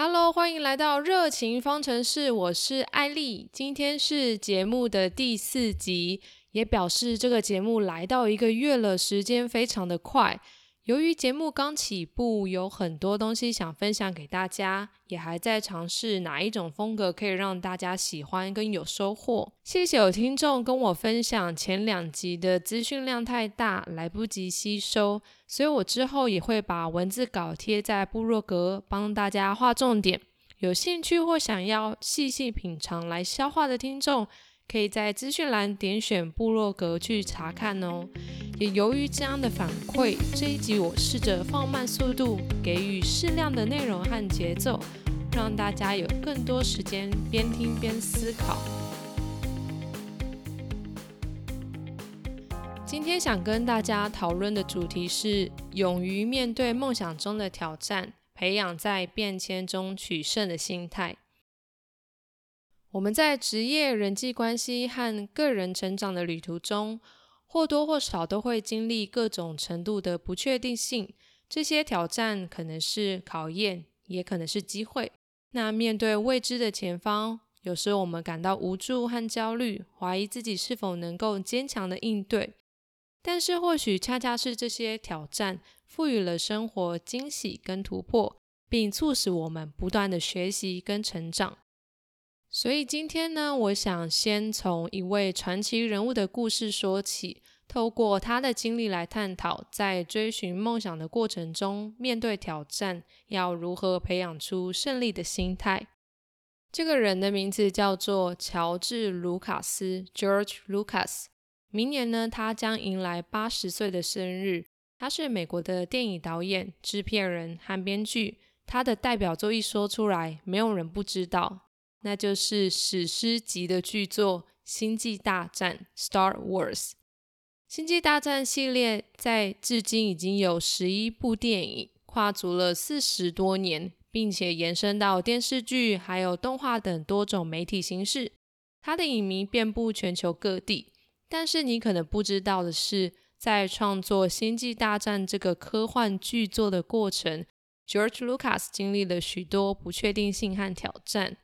Hello，欢迎来到热情方程式，我是艾丽。今天是节目的第四集，也表示这个节目来到一个月了，时间非常的快。由于节目刚起步，有很多东西想分享给大家，也还在尝试哪一种风格可以让大家喜欢跟有收获。谢谢有听众跟我分享前两集的资讯量太大，来不及吸收，所以我之后也会把文字稿贴在部落格，帮大家画重点。有兴趣或想要细细品尝来消化的听众。可以在资讯栏点选部落格去查看哦。也由于这样的反馈，这一集我试着放慢速度，给予适量的内容和节奏，让大家有更多时间边听边思考。今天想跟大家讨论的主题是：勇于面对梦想中的挑战，培养在变迁中取胜的心态。我们在职业、人际关系和个人成长的旅途中，或多或少都会经历各种程度的不确定性。这些挑战可能是考验，也可能是机会。那面对未知的前方，有时我们感到无助和焦虑，怀疑自己是否能够坚强的应对。但是，或许恰恰是这些挑战，赋予了生活惊喜跟突破，并促使我们不断的学习跟成长。所以今天呢，我想先从一位传奇人物的故事说起，透过他的经历来探讨，在追寻梦想的过程中，面对挑战要如何培养出胜利的心态。这个人的名字叫做乔治·卢卡斯 （George Lucas）。明年呢，他将迎来八十岁的生日。他是美国的电影导演、制片人和编剧。他的代表作一说出来，没有人不知道。那就是史诗级的巨作《星际大战》（Star Wars）。星际大战系列在至今已经有十一部电影，跨足了四十多年，并且延伸到电视剧、还有动画等多种媒体形式。它的影迷遍布全球各地。但是你可能不知道的是，在创作《星际大战》这个科幻巨作的过程，George Lucas 经历了许多不确定性和挑战。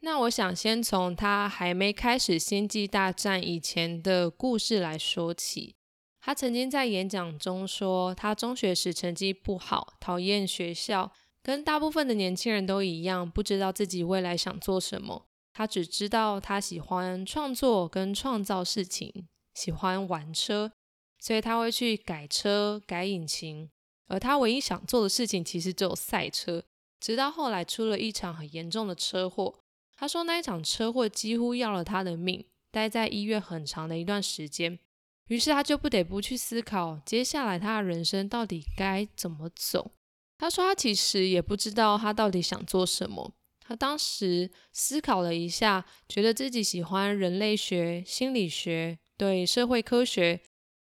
那我想先从他还没开始《星际大战》以前的故事来说起。他曾经在演讲中说，他中学时成绩不好，讨厌学校，跟大部分的年轻人都一样，不知道自己未来想做什么。他只知道他喜欢创作跟创造事情，喜欢玩车，所以他会去改车、改引擎。而他唯一想做的事情其实只有赛车。直到后来出了一场很严重的车祸。他说那一场车祸几乎要了他的命，待在医院很长的一段时间。于是他就不得不去思考接下来他的人生到底该怎么走。他说他其实也不知道他到底想做什么。他当时思考了一下，觉得自己喜欢人类学、心理学，对社会科学，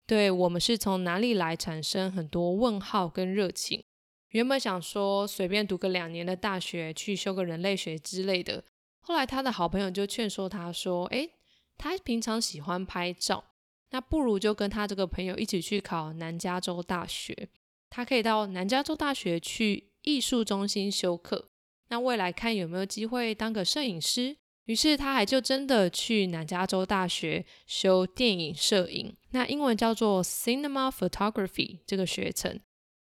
对我们是从哪里来产生很多问号跟热情。原本想说随便读个两年的大学，去修个人类学之类的。后来，他的好朋友就劝说他说：“诶，他平常喜欢拍照，那不如就跟他这个朋友一起去考南加州大学。他可以到南加州大学去艺术中心修课，那未来看有没有机会当个摄影师。于是，他还就真的去南加州大学修电影摄影，那英文叫做 Cinema Photography 这个学程。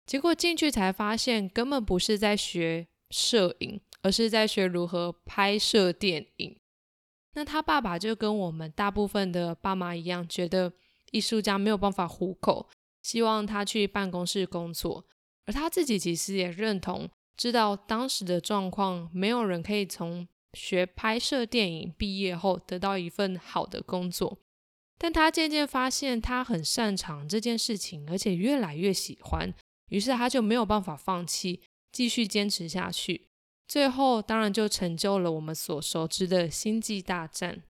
结果进去才发现，根本不是在学摄影。”而是在学如何拍摄电影。那他爸爸就跟我们大部分的爸妈一样，觉得艺术家没有办法糊口，希望他去办公室工作。而他自己其实也认同，知道当时的状况，没有人可以从学拍摄电影毕业后得到一份好的工作。但他渐渐发现，他很擅长这件事情，而且越来越喜欢，于是他就没有办法放弃，继续坚持下去。最后，当然就成就了我们所熟知的星际大战。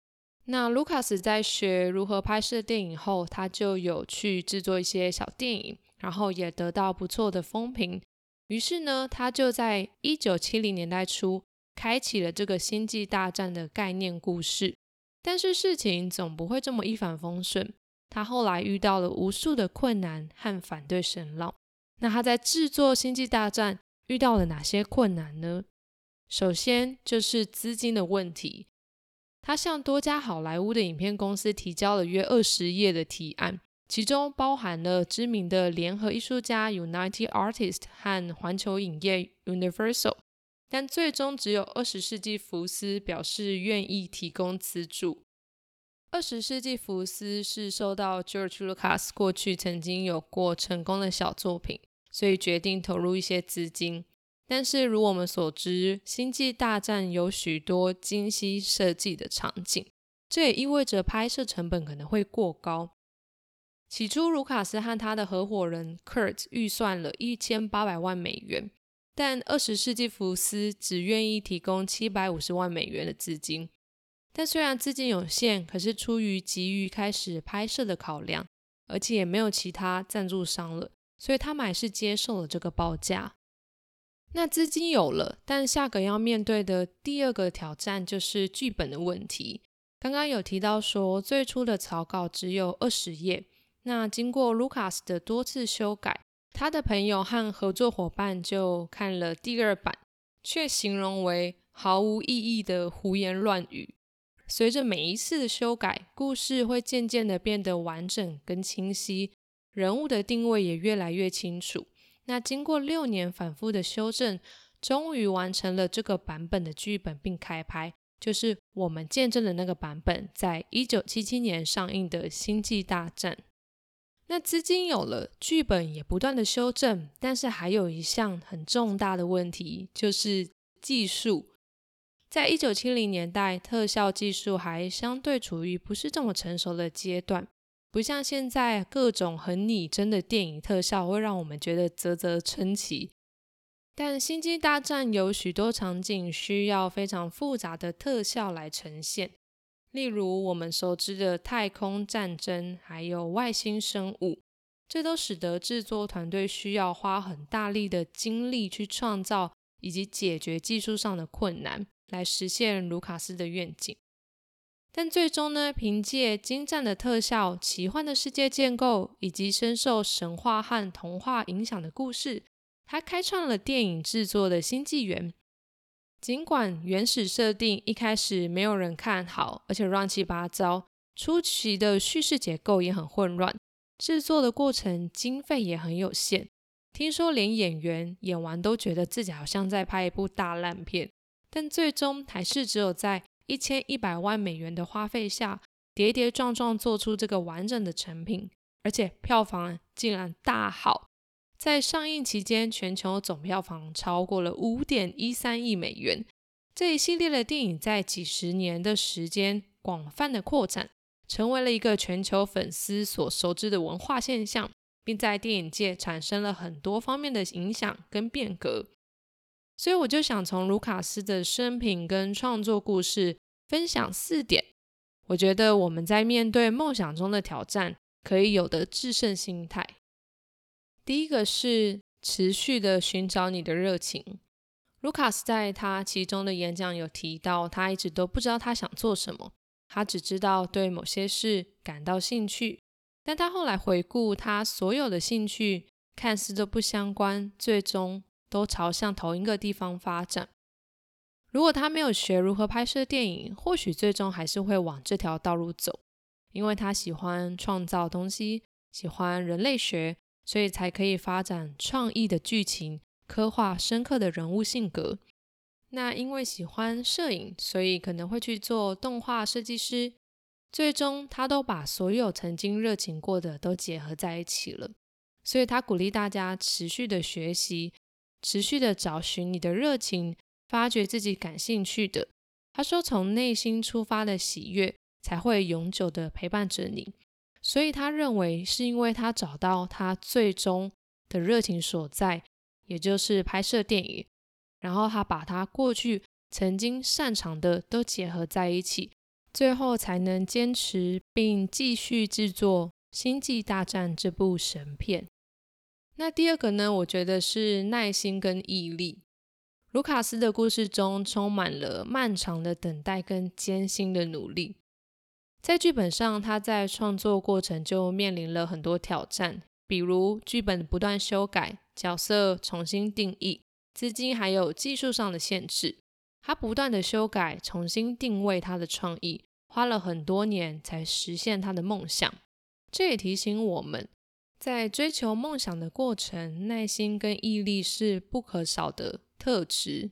那卢卡斯在学如何拍摄电影后，他就有去制作一些小电影，然后也得到不错的风评。于是呢，他就在一九七零年代初开启了这个星际大战的概念故事。但是事情总不会这么一帆风顺，他后来遇到了无数的困难和反对声浪。那他在制作星际大战遇到了哪些困难呢？首先就是资金的问题。他向多家好莱坞的影片公司提交了约二十页的提案，其中包含了知名的联合艺术家 United Artists 和环球影业 Universal，但最终只有二十世纪福斯表示愿意提供资助。二十世纪福斯是受到 George Lucas 过去曾经有过成功的小作品，所以决定投入一些资金。但是，如我们所知，《星际大战》有许多精心设计的场景，这也意味着拍摄成本可能会过高。起初，卢卡斯和他的合伙人 Kurt 预算了一千八百万美元，但二十世纪福斯只愿意提供七百五十万美元的资金。但虽然资金有限，可是出于急于开始拍摄的考量，而且也没有其他赞助商了，所以他们还是接受了这个报价。那资金有了，但下个要面对的第二个挑战就是剧本的问题。刚刚有提到说，最初的草稿只有二十页，那经过卢卡斯的多次修改，他的朋友和合作伙伴就看了第二版，却形容为毫无意义的胡言乱语。随着每一次的修改，故事会渐渐的变得完整跟清晰，人物的定位也越来越清楚。那经过六年反复的修正，终于完成了这个版本的剧本并开拍，就是我们见证的那个版本，在一九七七年上映的《星际大战》。那资金有了，剧本也不断的修正，但是还有一项很重大的问题，就是技术。在一九七零年代，特效技术还相对处于不是这么成熟的阶段。不像现在各种很拟真的电影特效会让我们觉得啧啧称奇，但《星际大战》有许多场景需要非常复杂的特效来呈现，例如我们熟知的太空战争，还有外星生物，这都使得制作团队需要花很大力的精力去创造以及解决技术上的困难，来实现卢卡斯的愿景。但最终呢，凭借精湛的特效、奇幻的世界建构以及深受神话和童话影响的故事，他开创了电影制作的新纪元。尽管原始设定一开始没有人看好，而且乱七八糟，初期的叙事结构也很混乱，制作的过程经费也很有限。听说连演员演完都觉得自己好像在拍一部大烂片，但最终还是只有在。一千一百万美元的花费下，跌跌撞撞做出这个完整的成品，而且票房竟然大好，在上映期间，全球总票房超过了五点一三亿美元。这一系列的电影在几十年的时间广泛的扩展，成为了一个全球粉丝所熟知的文化现象，并在电影界产生了很多方面的影响跟变革。所以我就想从卢卡斯的生平跟创作故事分享四点，我觉得我们在面对梦想中的挑战可以有的制胜心态。第一个是持续的寻找你的热情。卢卡斯在他其中的演讲有提到，他一直都不知道他想做什么，他只知道对某些事感到兴趣，但他后来回顾他所有的兴趣，看似都不相关，最终。都朝向同一个地方发展。如果他没有学如何拍摄电影，或许最终还是会往这条道路走。因为他喜欢创造东西，喜欢人类学，所以才可以发展创意的剧情，刻画深刻的人物性格。那因为喜欢摄影，所以可能会去做动画设计师。最终，他都把所有曾经热情过的都结合在一起了。所以他鼓励大家持续的学习。持续的找寻你的热情，发掘自己感兴趣的。他说：“从内心出发的喜悦，才会永久的陪伴着你。”所以他认为，是因为他找到他最终的热情所在，也就是拍摄电影。然后他把他过去曾经擅长的都结合在一起，最后才能坚持并继续制作《星际大战》这部神片。那第二个呢？我觉得是耐心跟毅力。卢卡斯的故事中充满了漫长的等待跟艰辛的努力。在剧本上，他在创作过程就面临了很多挑战，比如剧本不断修改、角色重新定义、资金还有技术上的限制。他不断的修改，重新定位他的创意，花了很多年才实现他的梦想。这也提醒我们，在追求梦想的过程，耐心跟毅力是不可少的特质。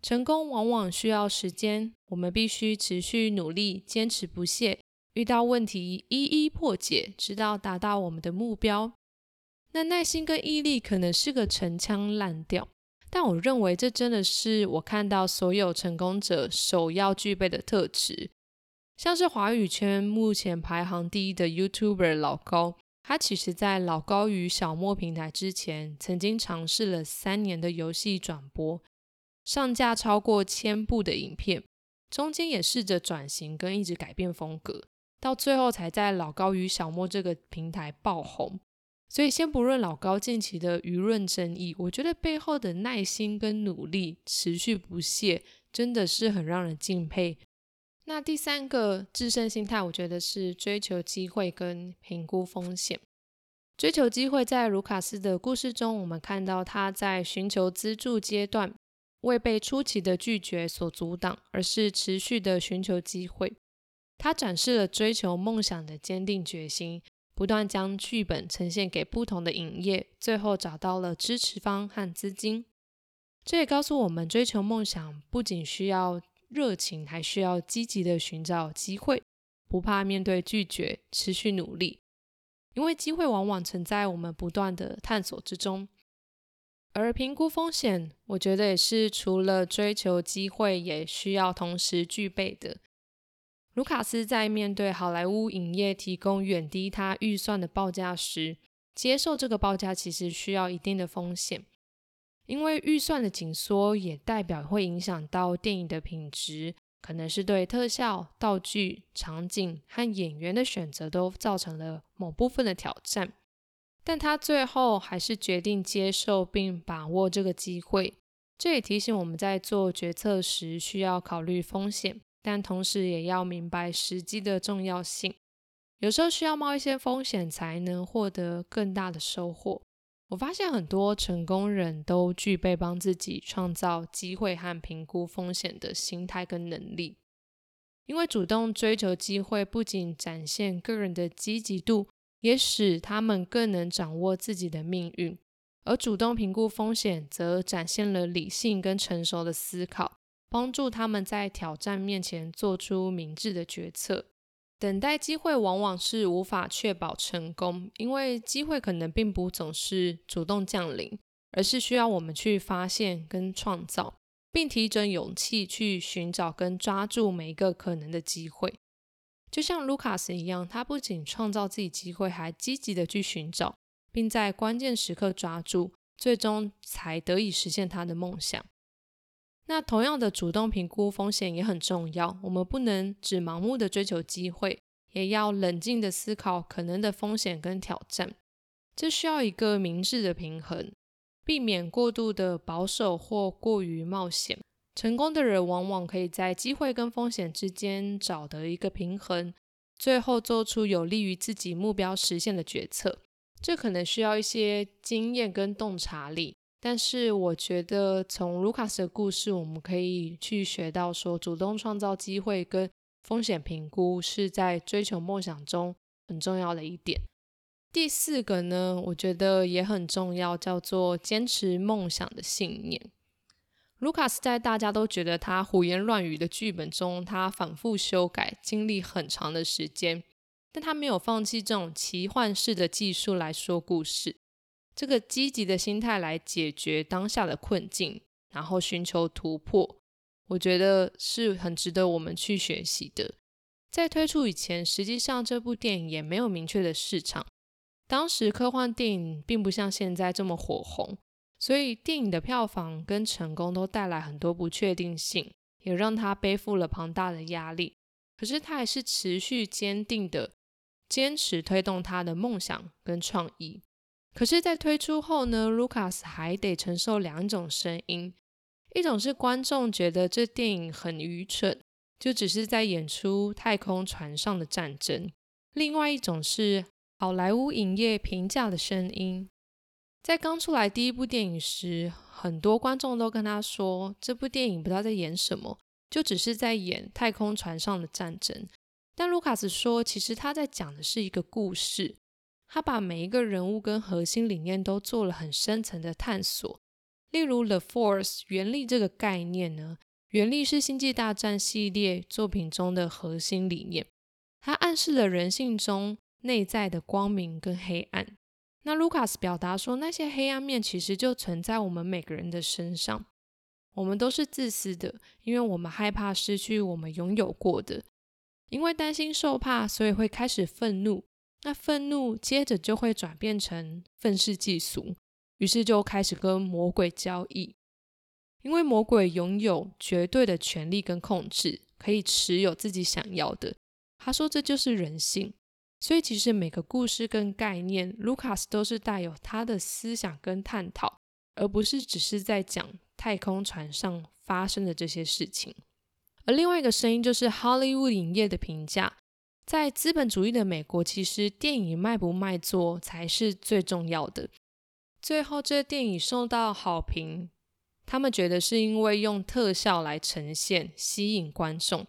成功往往需要时间，我们必须持续努力，坚持不懈，遇到问题一一破解，直到达到我们的目标。那耐心跟毅力可能是个陈腔滥调。但我认为这真的是我看到所有成功者首要具备的特质。像是华语圈目前排行第一的 YouTuber 老高，他其实在老高与小莫平台之前，曾经尝试了三年的游戏转播，上架超过千部的影片，中间也试着转型跟一直改变风格，到最后才在老高与小莫这个平台爆红。所以，先不论老高近期的舆论争议，我觉得背后的耐心跟努力、持续不懈，真的是很让人敬佩。那第三个制胜心态，我觉得是追求机会跟评估风险。追求机会，在卢卡斯的故事中，我们看到他在寻求资助阶段，未被初期的拒绝所阻挡，而是持续的寻求机会。他展示了追求梦想的坚定决心。不断将剧本呈现给不同的影业，最后找到了支持方和资金。这也告诉我们，追求梦想不仅需要热情，还需要积极的寻找机会，不怕面对拒绝，持续努力。因为机会往往存在我们不断的探索之中。而评估风险，我觉得也是除了追求机会，也需要同时具备的。卢卡斯在面对好莱坞影业提供远低他预算的报价时，接受这个报价其实需要一定的风险，因为预算的紧缩也代表会影响到电影的品质，可能是对特效、道具、场景和演员的选择都造成了某部分的挑战。但他最后还是决定接受并把握这个机会。这也提醒我们在做决策时需要考虑风险。但同时也要明白时机的重要性，有时候需要冒一些风险才能获得更大的收获。我发现很多成功人都具备帮自己创造机会和评估风险的心态跟能力，因为主动追求机会不仅展现个人的积极度，也使他们更能掌握自己的命运；而主动评估风险，则展现了理性跟成熟的思考。帮助他们在挑战面前做出明智的决策。等待机会往往是无法确保成功，因为机会可能并不总是主动降临，而是需要我们去发现跟创造，并提着勇气去寻找跟抓住每一个可能的机会。就像卢卡斯一样，他不仅创造自己机会，还积极的去寻找，并在关键时刻抓住，最终才得以实现他的梦想。那同样的，主动评估风险也很重要。我们不能只盲目的追求机会，也要冷静的思考可能的风险跟挑战。这需要一个明智的平衡，避免过度的保守或过于冒险。成功的人往往可以在机会跟风险之间找得一个平衡，最后做出有利于自己目标实现的决策。这可能需要一些经验跟洞察力。但是我觉得，从卢卡斯的故事，我们可以去学到说，主动创造机会跟风险评估是在追求梦想中很重要的一点。第四个呢，我觉得也很重要，叫做坚持梦想的信念。卢卡斯在大家都觉得他胡言乱语的剧本中，他反复修改，经历很长的时间，但他没有放弃这种奇幻式的技术来说故事。这个积极的心态来解决当下的困境，然后寻求突破，我觉得是很值得我们去学习的。在推出以前，实际上这部电影也没有明确的市场，当时科幻电影并不像现在这么火红，所以电影的票房跟成功都带来很多不确定性，也让他背负了庞大的压力。可是他还是持续坚定的坚持推动他的梦想跟创意。可是，在推出后呢，Lucas 还得承受两种声音：一种是观众觉得这电影很愚蠢，就只是在演出太空船上的战争；另外一种是好莱坞影业评价的声音。在刚出来第一部电影时，很多观众都跟他说，这部电影不知道在演什么，就只是在演太空船上的战争。但卢卡斯说，其实他在讲的是一个故事，他把每一个人物跟核心理念都做了很深层的探索。例如，The Force 原力这个概念呢，原力是星际大战系列作品中的核心理念，它暗示了人性中内在的光明跟黑暗。那卢卡斯表达说，那些黑暗面其实就存在我们每个人的身上。我们都是自私的，因为我们害怕失去我们拥有过的，因为担心受怕，所以会开始愤怒。那愤怒接着就会转变成愤世嫉俗，于是就开始跟魔鬼交易。因为魔鬼拥有绝对的权力跟控制，可以持有自己想要的。他说这就是人性。所以，其实每个故事跟概念，卢卡斯都是带有他的思想跟探讨，而不是只是在讲太空船上发生的这些事情。而另外一个声音就是好莱坞影业的评价，在资本主义的美国，其实电影卖不卖座才是最重要的。最后，这电影受到好评，他们觉得是因为用特效来呈现，吸引观众，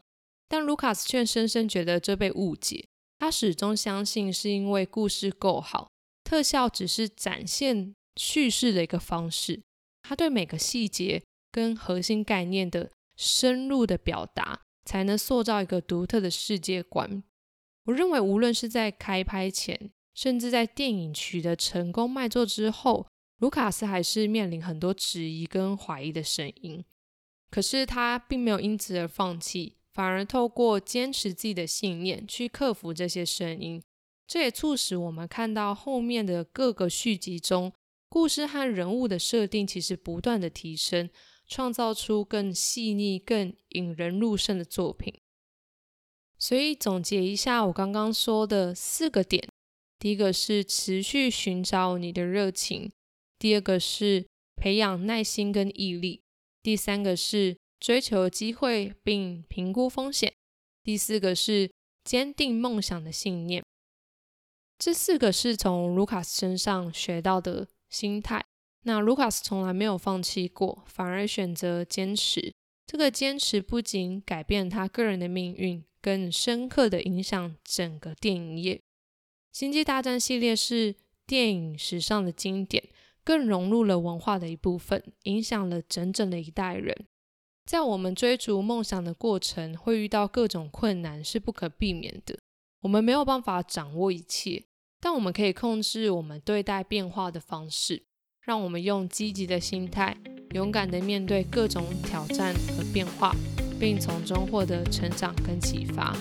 但卢卡斯却深深觉得这被误解。他始终相信，是因为故事够好，特效只是展现叙事的一个方式。他对每个细节跟核心概念的深入的表达，才能塑造一个独特的世界观。我认为，无论是在开拍前，甚至在电影取得成功卖座之后，卢卡斯还是面临很多质疑跟怀疑的声音。可是他并没有因此而放弃。反而透过坚持自己的信念去克服这些声音，这也促使我们看到后面的各个续集中，故事和人物的设定其实不断的提升，创造出更细腻、更引人入胜的作品。所以总结一下我刚刚说的四个点：第一个是持续寻找你的热情；第二个是培养耐心跟毅力；第三个是。追求机会并评估风险。第四个是坚定梦想的信念。这四个是从卢卡斯身上学到的心态。那卢卡斯从来没有放弃过，反而选择坚持。这个坚持不仅改变他个人的命运，更深刻的影响整个电影业。星际大战系列是电影史上的经典，更融入了文化的一部分，影响了整整的一代人。在我们追逐梦想的过程，会遇到各种困难，是不可避免的。我们没有办法掌握一切，但我们可以控制我们对待变化的方式。让我们用积极的心态，勇敢地面对各种挑战和变化，并从中获得成长跟启发。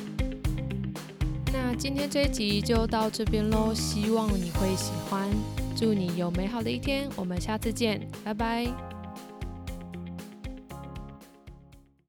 那今天这一集就到这边喽，希望你会喜欢。祝你有美好的一天，我们下次见，拜拜。